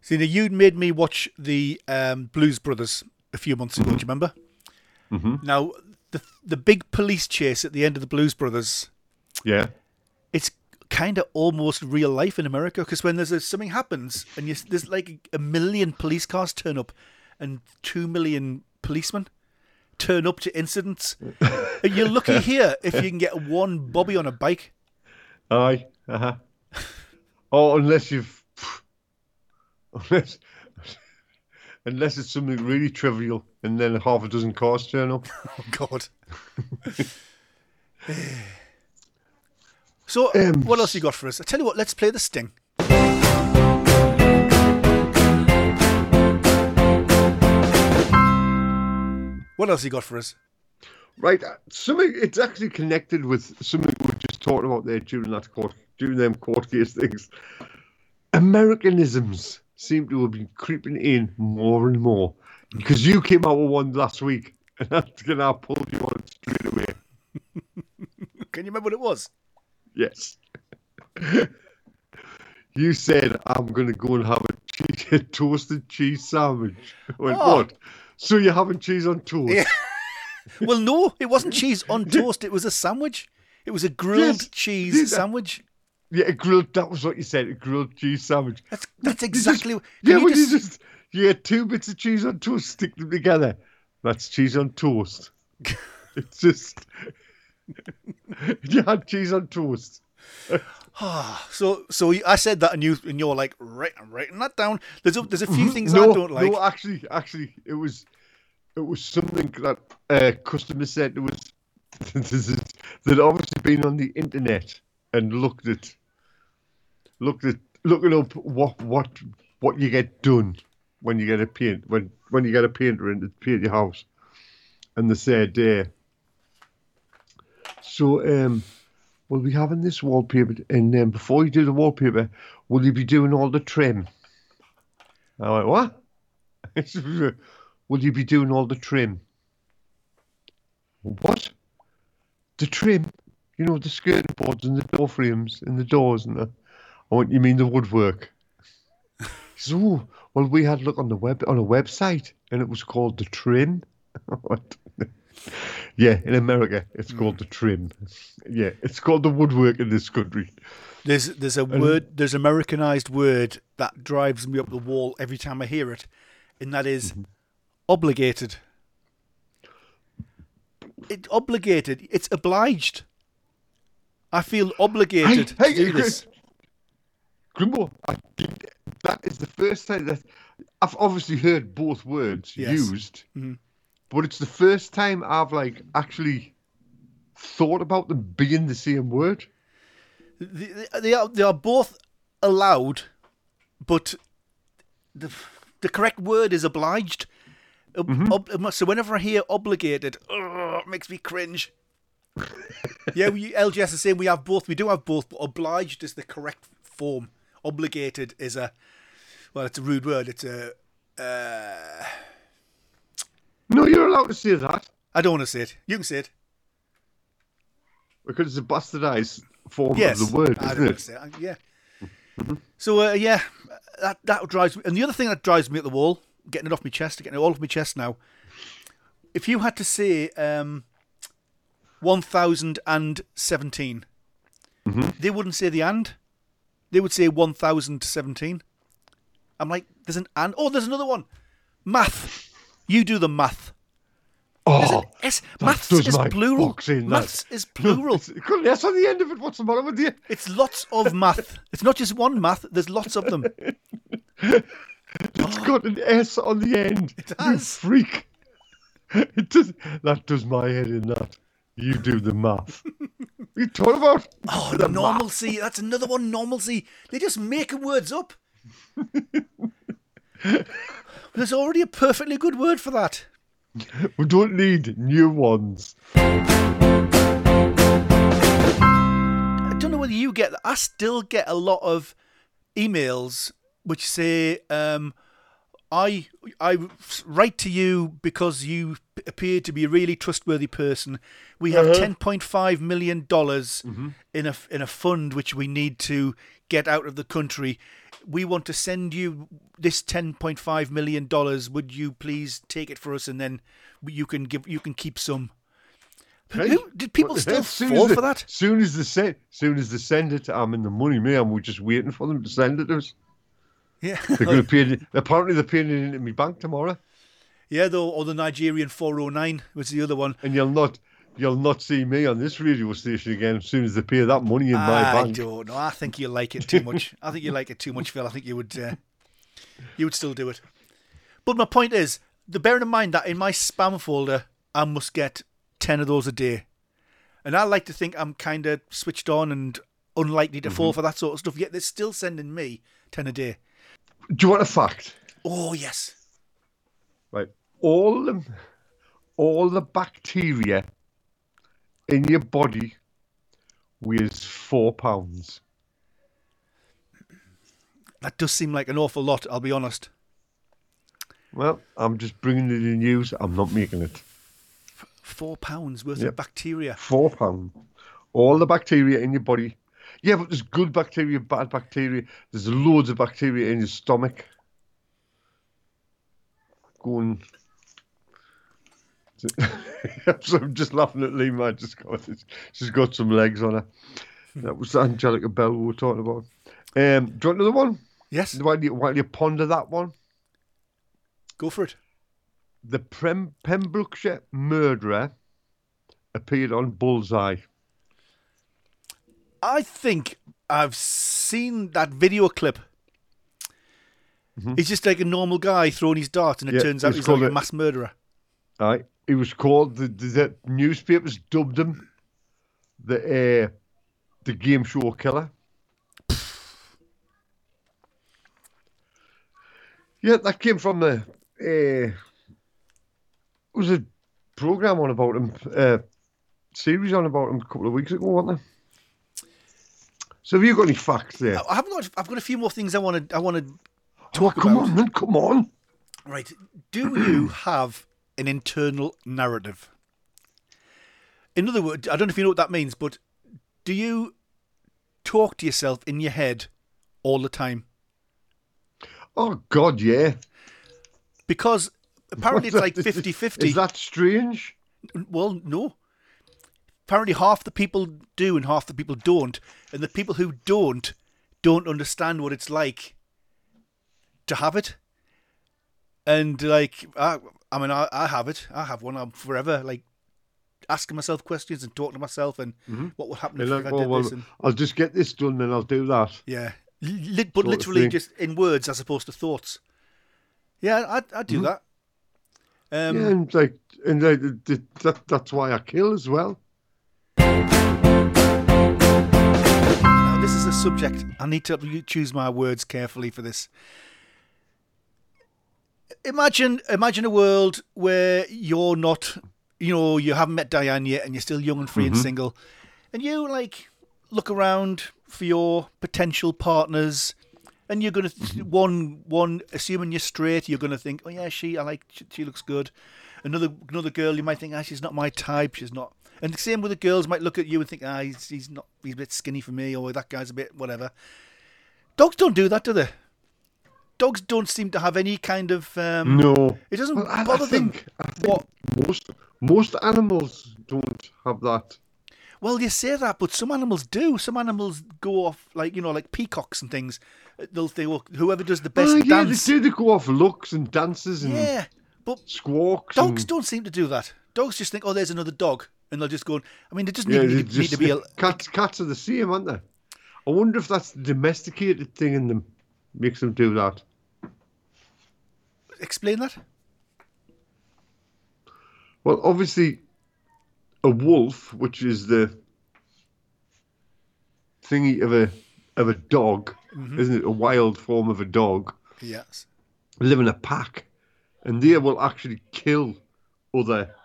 You'd made me watch the um, Blues Brothers a few months ago. Do you remember? Mm-hmm. Now, the the big police chase at the end of the Blues Brothers Yeah. it's kind of almost real life in America because when there's a, something happens and you, there's like a million police cars turn up and two million policemen turn up to incidents, <laughs> and you're lucky here if you can get one bobby on a bike. Aye. Uh-huh. <laughs> oh, unless you've unless unless it's something really trivial and then half a dozen cars turn up. <laughs> Oh God. <laughs> so, Um, what else you got for us? I tell you what, let's play the sting. What else you got for us? Right. uh, Something it's actually connected with something we were just talking about there during that court during them court case things. Americanisms seem to have been creeping in more and more. Because you came out with one last week and <laughs> that's gonna pull you on straight away. <laughs> Can you remember what it was? Yes. <laughs> you said I'm gonna go and have a, cheese, a toasted cheese sandwich. I went, Oh. what? So you're having cheese on toast? Yeah. Well, no, it wasn't cheese on toast. It was a sandwich. It was a grilled Yes, cheese I- sandwich. Yeah, a grilled. That was what you said. A grilled cheese sandwich. That's that's You just- exactly. yeah, you just- you just you get two bits of cheese on toast, stick them together. That's cheese on toast. <laughs> it's just <laughs> you had cheese on toast. <sighs> So so I said that, and you and you're like, right, I'm writing that down. There's a, there's a few things Mm-hmm. no, I don't like. No, actually, actually, it was it was something that uh, customer said it was <laughs> that obviously been on the internet and looked at looked at looking up what what what you get done when you get a paint when when you get a painter in to paint your house, and they said, uh, so um. We'll be having this wallpaper, and um, before you do the wallpaper, will you be doing all the trim? I went, what? <laughs> Will you be doing all the trim? What? The trim? You know, the skirting boards and the door frames and the doors and the. I went, you mean the woodwork? <laughs> Oh, well, we had a look on the web on a website and it was called the trim. <laughs> Yeah, in America, it's called the trim. Yeah, it's called the woodwork in this country. There's there's a word there's Americanized word that drives me up the wall every time I hear it, and that is Mm-hmm. obligated. It obligated. It's obliged. I feel obligated Hey, to do this. Grimbo, I did, that is the first time that I've obviously heard both words Yes. used, Mhm. but it's the first time I've like actually thought about them being the same word. They, they are they are both allowed, but the the correct word is obliged. Mm-hmm. ob- so whenever I hear obligated, it makes me cringe. Yeah, we, LGS is saying we have both. We do have both, but obliged is the correct form. Obligated is a, well, it's a rude word. It's a, uh, No, you're allowed to say that I don't want to say it. You can say it. because it's a bastardized form Yes. of the word, I isn't don't it? to say it. Yeah. So, uh, yeah, that, that drives me. And the other thing that drives me at the wall, getting it off my chest, getting it all off my chest now. If you had to say um, 1017, Mm-hmm. they wouldn't say the and. They would say 1017. I'm like, there's an and. Oh, there's another one. Math. You do the math. Oh, S. Maths is plural. <laughs> boxing. Maths is plural. It's got an S on the end of it. What's the matter with you? It's lots of math. It's not just one math. There's lots of them. <laughs> It's got an S on the end. It You freak. <laughs> It does. That does my head in that. You do the math. you talking about? Oh, the normalcy. That's another one. Normalcy. They're just making words up. <laughs> There's already a perfectly good word for that. We don't need new ones. I don't know whether you get. that. I still get a lot of emails which say, um, "I I write to you because you appear to be a really trustworthy person. We have Uh-huh. ten point five million dollars Mm-hmm. in a in a fund which we need to get out of the country. We want to send you this ten point five million dollars. Would you please take it for us, and then you can give you can keep some." Hey, Who, did people still <laughs> fall as they- for that? Soon as they send, soon as they send it, I'm in the money, man. We're just waiting for them to send it to us. Yeah. <laughs> They're going to pay. Apparently, they're paying it into my bank tomorrow, Yeah, though, or the Nigerian 409 was the other one. and you'll not, you'll not see me on this radio station again as soon as they pay that money in my bank. I don't know. I think you like it too much. <laughs> I think you like it too much, Phil. I think you would, uh, you would still do it. But my point is, the bearing in mind that in my spam folder, I must get ten of those a day, and I like to think I'm kind of switched on and unlikely to fall for that sort of stuff. Yet they're still sending me ten a day. Do you want a fact? Oh yes, Right, all the, all the bacteria in your body weighs four pounds. that does seem like an awful lot. I'll be honest. Well, I'm just bringing you the news. I'm not making it. Four pounds worth Yep. of bacteria. Four pound. All the bacteria in your body. Yeah, but there's good bacteria, bad bacteria. There's loads of bacteria in your stomach. Going. <laughs> so I'm just laughing at Lee. Just got she's got some legs on her. That was Angelica Bell we were talking about. Um, do you want another one? Yes, Why do you, why do you ponder that one? go for it. The Prem- Pembrokeshire murderer appeared on Bullseye. I think I've seen that video clip. He's just like a normal guy throwing his dart, and it Yeah, turns out he's like called a mass murderer. Aye, he was called the, the, the newspapers dubbed him the uh, the game show killer. yeah, that came from the uh, it was a program on about him, uh, series on about him a couple of weeks ago, wasn't there? So have you got any facts there? I haven't got. I've got a few more things I want to. I want to Oh, talk come about. on, man, come on. Right. Do you <clears throat> have an internal narrative? In other words, I don't know if you know what that means, but do you talk to yourself in your head all the time? Oh God, yeah. Because apparently it's like <laughs> Is- 50 50. Is that strange? Well, no. Apparently, half the people do and half the people don't. And the people who don't don't understand what it's like to have it. And, like, I, I mean, I, I have it. I have one. I'm forever, like, asking myself questions and talking to myself and mm-hmm. what would happen if, like, I did well, this. And, I'll just get this done, then I'll do that. yeah. But literally just in words as opposed to thoughts. Yeah, I, I do that. Um, yeah, and like, and like, th- th- that, that's why I kill as well. Now, this is a subject. I need to choose my words carefully for this. Imagine, imagine a world where you're not, you know, you haven't met Diane yet, and you're still young and free and single, and you like look around for your potential partners, and you're gonna th- one one assuming you're straight, you're gonna think, oh yeah, she I like she, she looks good. Another another girl, you might think, ah, she's not my type. She's not. And the same with the girls might look at you and think, ah, he's, he's not, he's a bit skinny for me, or that guy's a bit whatever. Dogs don't do that, do they? Dogs don't seem to have any kind of. Um, No. It doesn't Well, I, I bother them. think, I think What? most most animals don't have that. Well, you say that, but some animals do. Some animals go off like you know, like peacocks and things. They'll they will, whoever does the best oh, yeah, dance. they do. They go off looks and dances and Yeah, but squawks. dogs and, don't seem to do that. Dogs just think, oh, there's another dog, and they'll just go. I mean, it doesn't Yeah, they need, need just, to be. A, cats. Cats are the same, aren't they? I wonder if that's the domesticated thing in them makes them do that. explain that. Well, obviously, a wolf, which is the thingy of a of a dog, Mm-hmm. isn't it? A wild form of a dog, Yes. live in a pack, and they will actually kill other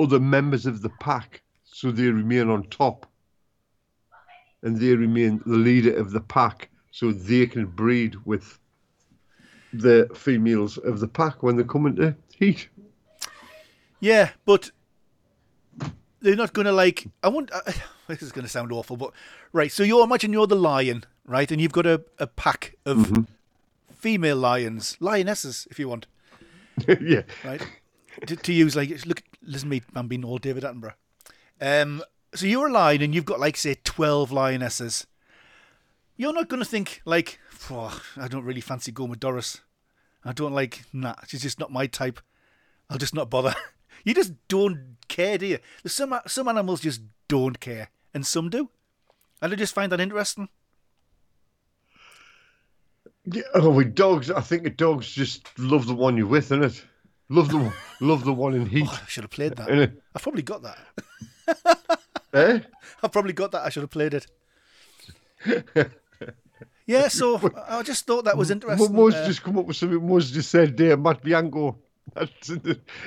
other members of the pack, so they remain on top, and they remain the leader of the pack, so they can breed with the females of the pack when they come into heat. Yeah, but they're not going to like. I want. Uh, <sighs> this is going to sound awful, but right. So you imagine you're the lion, right, and you've got a, a pack of Mm-hmm. female lions, lionesses, if you want, <laughs> yeah. right? to, to use like, look, listen to me, I'm being all David Attenborough. Um, so you're a lion, and you've got like say twelve lionesses. You're not going to think like, "Oh, I don't really fancy going with Doris. I don't like. Nah, she's just not my type. I'll just not bother. <laughs> You just don't care, do you? Some some animals just don't care, and some do, and I just find that interesting. Yeah, oh, with dogs, I think the dogs just love the one you're with, innit? Love the one, love the one in heat, Oh, I should have played that. I've probably got that. Eh? <laughs> I've probably got that. I should have played it. <laughs> yeah, so I just thought that was interesting. Mo's Uh, just come up with something. Mo's just said there, Matt Bianco. That's,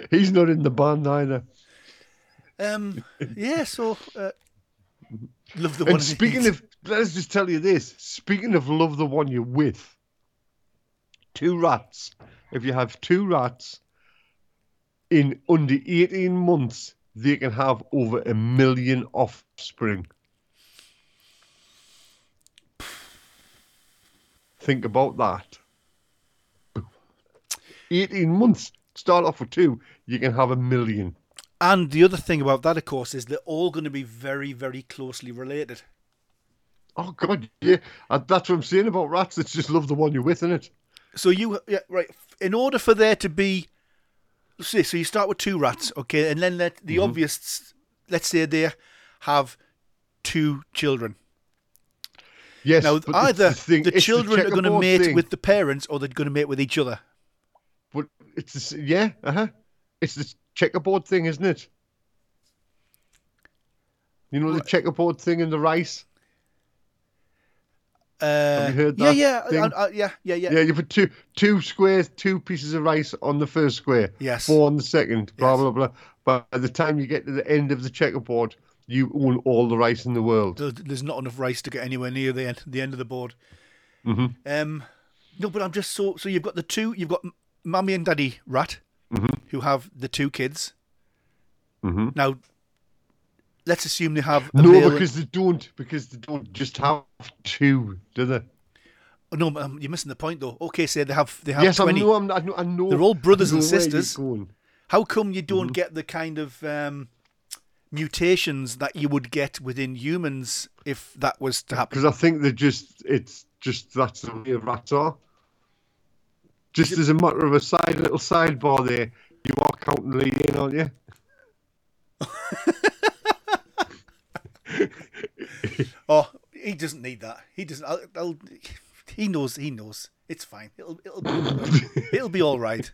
he's not in the band either. um, yeah, so uh, love the one. And speaking of, let's just tell you this. Speaking of love the one you're with, two rats. If you have two rats in under 18 months, they can have over a million offspring. Think about that. 18 months. Start off with two, you can have a million. and the other thing about that, of course, is they're all going to be very, very closely related. Oh, God, yeah. Uh, That's what I'm saying about rats. It's just love the one you're with, innit? So you, yeah, right. In order for there to be, say, so you start with two rats, okay, and then let the obvious, let's say they have two children. Yes. Now, either the, thing- the children are going to mate thing. with the parents, or they're going to mate with each other. But it's the, yeah, uh huh. It's the checkerboard thing, isn't it? You know the checkerboard thing in the rice. Uh, you heard yeah, that yeah, uh, uh, yeah, yeah, yeah, Yeah, you put two two squares, two pieces of rice on the first square. Yes. Four on the second. Blah Yes. blah blah. But by the time you get to the end of the checkerboard, you own all the rice in the world. There's not enough rice to get anywhere near the end, the end of the board. Mm-hmm. Um, no, but I'm just so so. You've got the two. You've got m- mummy and daddy rat, who have the two kids. Mm-hmm. Now, let's assume they have No, because they don't. Because they don't just have two, do they? Oh, no, um, you're missing the point though. Okay, say they have they have yes, I know. I'm, I know. I know. They're all brothers and know where you're sisters. How come you don't Mm-hmm. get the kind of um, mutations that you would get within humans if that was to happen? because I think they're just it's just that's the way rats are. Just as a matter of a side little sidebar there, you are counting Lee in, aren't you? <laughs> Oh, he doesn't need that. He doesn't. I'll, I'll, he knows. He knows. It's fine. It'll it'll be <laughs> it'll be all right.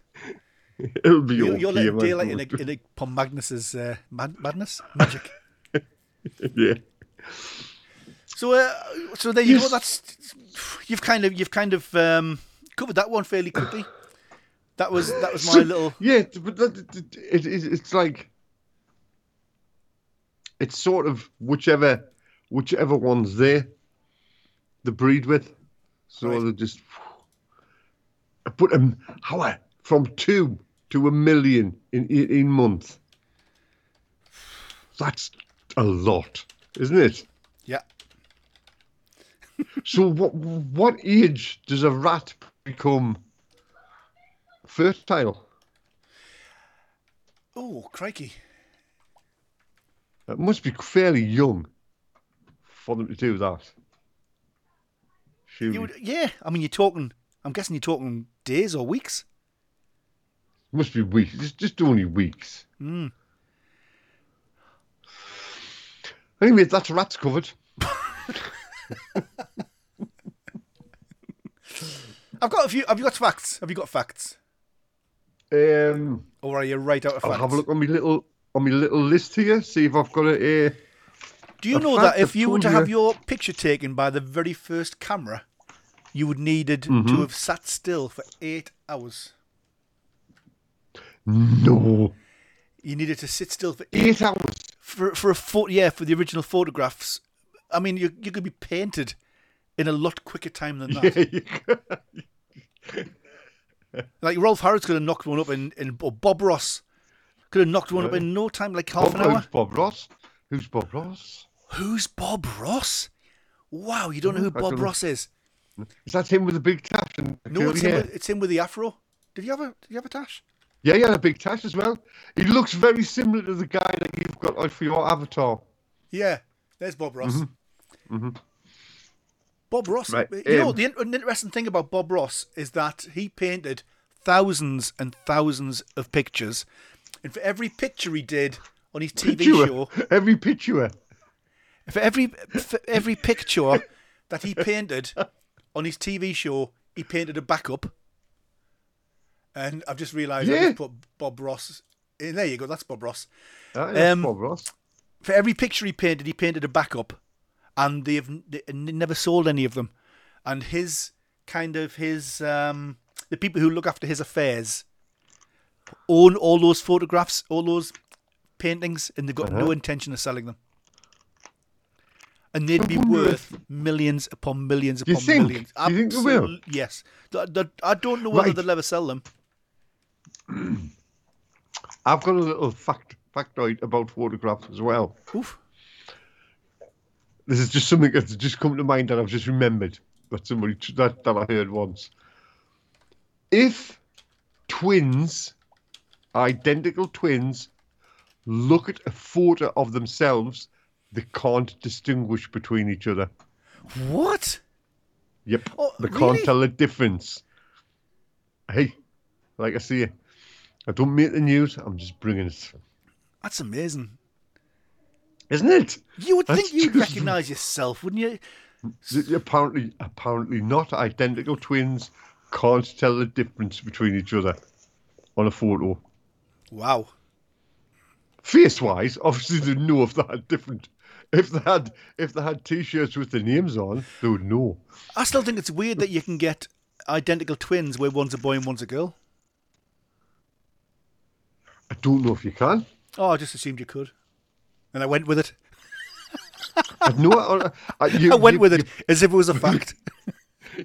It'll be You're, okay. you're letting daylight in a, in a upon Magnus's uh, mad, madness magic. <laughs> yeah. So uh, so there you Yes. go. That's you've kind of you've kind of um, covered that one fairly quickly. That was that was my So- little Yeah, but that, it, it, it's like it's sort of whichever whichever one's there, the breed with. So Right. they just put them how from two to a million in eighteen months. That's a lot, isn't it? Yeah. So <laughs> what what age does a rat become fertile? Oh, crikey. It must be fairly young for them to do that. Would, yeah, I mean, you're talking. I'm guessing you're talking days or weeks. Must be weeks. It's just only weeks. Mm. Anyway, that's rats covered. <laughs> I've got a few. Have you got facts? Have you got facts? Um, Or are you right out of facts? I'll have a look on my little on my little list here. See if I've got a. Uh, Do you know that if you were to have your picture taken by the very first camera, you would needed Mm-hmm. to have sat still for eight hours. no, You needed to sit still for eight eight hours. for for a photo. Yeah, for the original photographs. I mean, you you could be painted in a lot quicker time than that. Yeah. <laughs> Like Rolf Harris could have knocked one up in, in or Bob Ross could have knocked one up in no time, like half Bob, an hour. who's Bob Ross? Who's Bob Ross? Who's Bob Ross? Wow, you don't know who I Bob don't. Ross is? Is that him with the big tash and the No, curly it's him, hair? with, it's him with the afro. Did you have a Did you have a tash? Yeah, yeah, a big tash as well. He looks very similar to the guy that you've got out for your avatar. Yeah, there's Bob Ross. Bob Ross. Right, You know, um, the in- an interesting thing about Bob Ross is that he painted thousands and thousands of pictures, and for every picture he did on his TV Picture. show, Every picture. For every for every picture that he painted on his TV show, he painted a backup. And I've just realised I just put Bob Ross. In. There you go. That's Bob Ross. Ah, yeah, Um, Bob Ross. For every picture he painted, he painted a backup, and they've they never sold any of them. And his kind of his um, the people who look after his affairs own all those photographs, all those paintings, and they've got no Uh-huh. intention of selling them. And they'd be worth millions upon millions you upon think? millions. Do you think they will? Yes. Th- th- I don't know whether Right. they'll ever sell them. <clears throat> I've got a little fact factoid about photographs as well. Oof. This is just something that's just come to mind that I've just remembered that somebody that, that I heard once. If twins, identical twins, look at a photo of themselves, they can't distinguish between each other. What? Yep. Oh, they really? can't tell the difference. Hey, like I say, I don't make the news, I'm just bringing it. That's amazing. Isn't it? You would That's think you'd just- recognise yourself, wouldn't you? Apparently, apparently not. Identical twins can't tell the difference between each other on a photo. Wow. Face wise, obviously they know if they had different. If they had if they had t-shirts with the names on, they would know. I still think it's weird that you can get identical twins where one's a boy and one's a girl. I don't know if you can. Oh, I just assumed you could. And I went with it. I know. I, I, you, I went you- with you- it as if it was a <laughs> fact.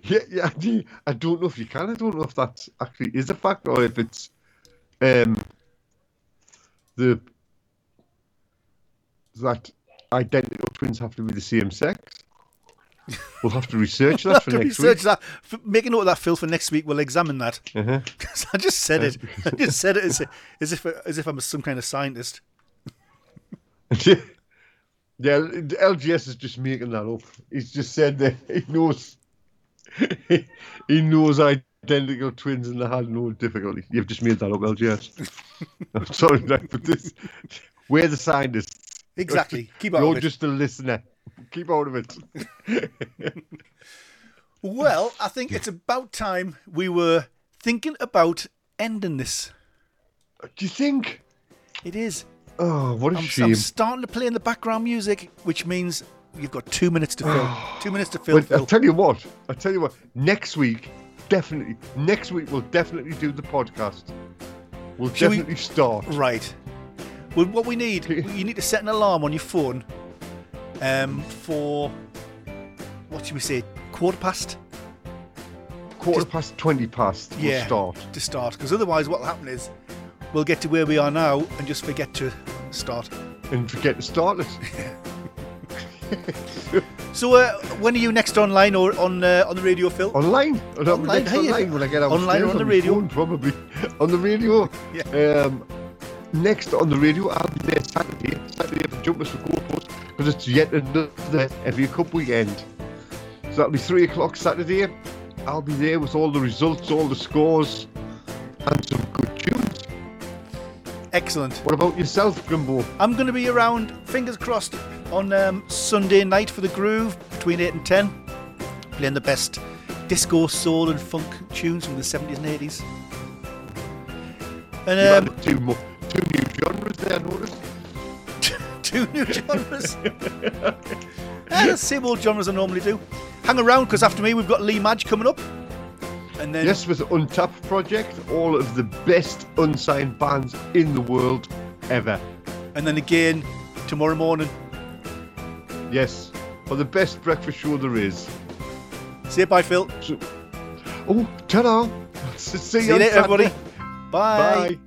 Yeah, yeah. I do- I don't know if you can. I don't know if that actually is a fact or if it's um the that identical twins have to be the same sex. We'll have to research that for next research week. that. Make a note of that, Phil, for next week. We'll examine that. Uh-huh. <laughs> I just said it. <laughs> I just said it as, as if as if I'm some kind of scientist. <laughs> yeah, yeah. LGS is just making that up. He's just said that he knows. he knows identical twins and they had no difficulty. You've just made that up, LGS. I'm sorry, but this we're the scientists. Exactly. Keep out You're of it. just a listener. Keep out of it. <laughs> Well, I think it's about time we were thinking about ending this. Do you think? It is. Oh, what a I'm, shame. I'm starting to play in the background music, which means you've got two minutes to fill. <sighs> two minutes to fill. I'll tell you what. I'll tell you what. Next week, definitely. Next week, we'll definitely do the podcast. We'll Shall we- definitely start. Right. Well, what we need, <laughs> you need to set an alarm on your phone um, for, what should we say, quarter past Quarter past 20 past will Yeah. start. to start. Because otherwise, what will happen is we'll get to where we are now and just forget to start. And forget to start it. <laughs> So, uh, when are you next online or on uh, on the radio, Phil? Online. Online, next hey, online when I get out. online or on the radio? phone, probably. <laughs> on the radio. Yeah. Um, next on the radio, I'll be there Saturday. Saturday for Jumpers for Goalpost because it's yet another FA Cup weekend. So that'll be three o'clock Saturday. I'll be there with all the results, all the scores, and some good tunes. Excellent. What about yourself, Grimbo? I'm going to be around, fingers crossed, on um, Sunday night for the Groove between 8 and 10, playing the best disco, soul, and funk tunes from the 70s and 80s. You And um, two, new genres there, I noticed. <laughs> two new genres. <laughs> yeah, the same old genres I normally do. Hang around because after me we've got Lee Madge coming up. And then Yes, with the Untapped Project, all of the best unsigned bands in the world ever. and then again tomorrow morning. Yes, for the best breakfast show there is. Say bye, Phil. So, oh, ta-da! <laughs> See, See you later, everybody. Bye. Bye.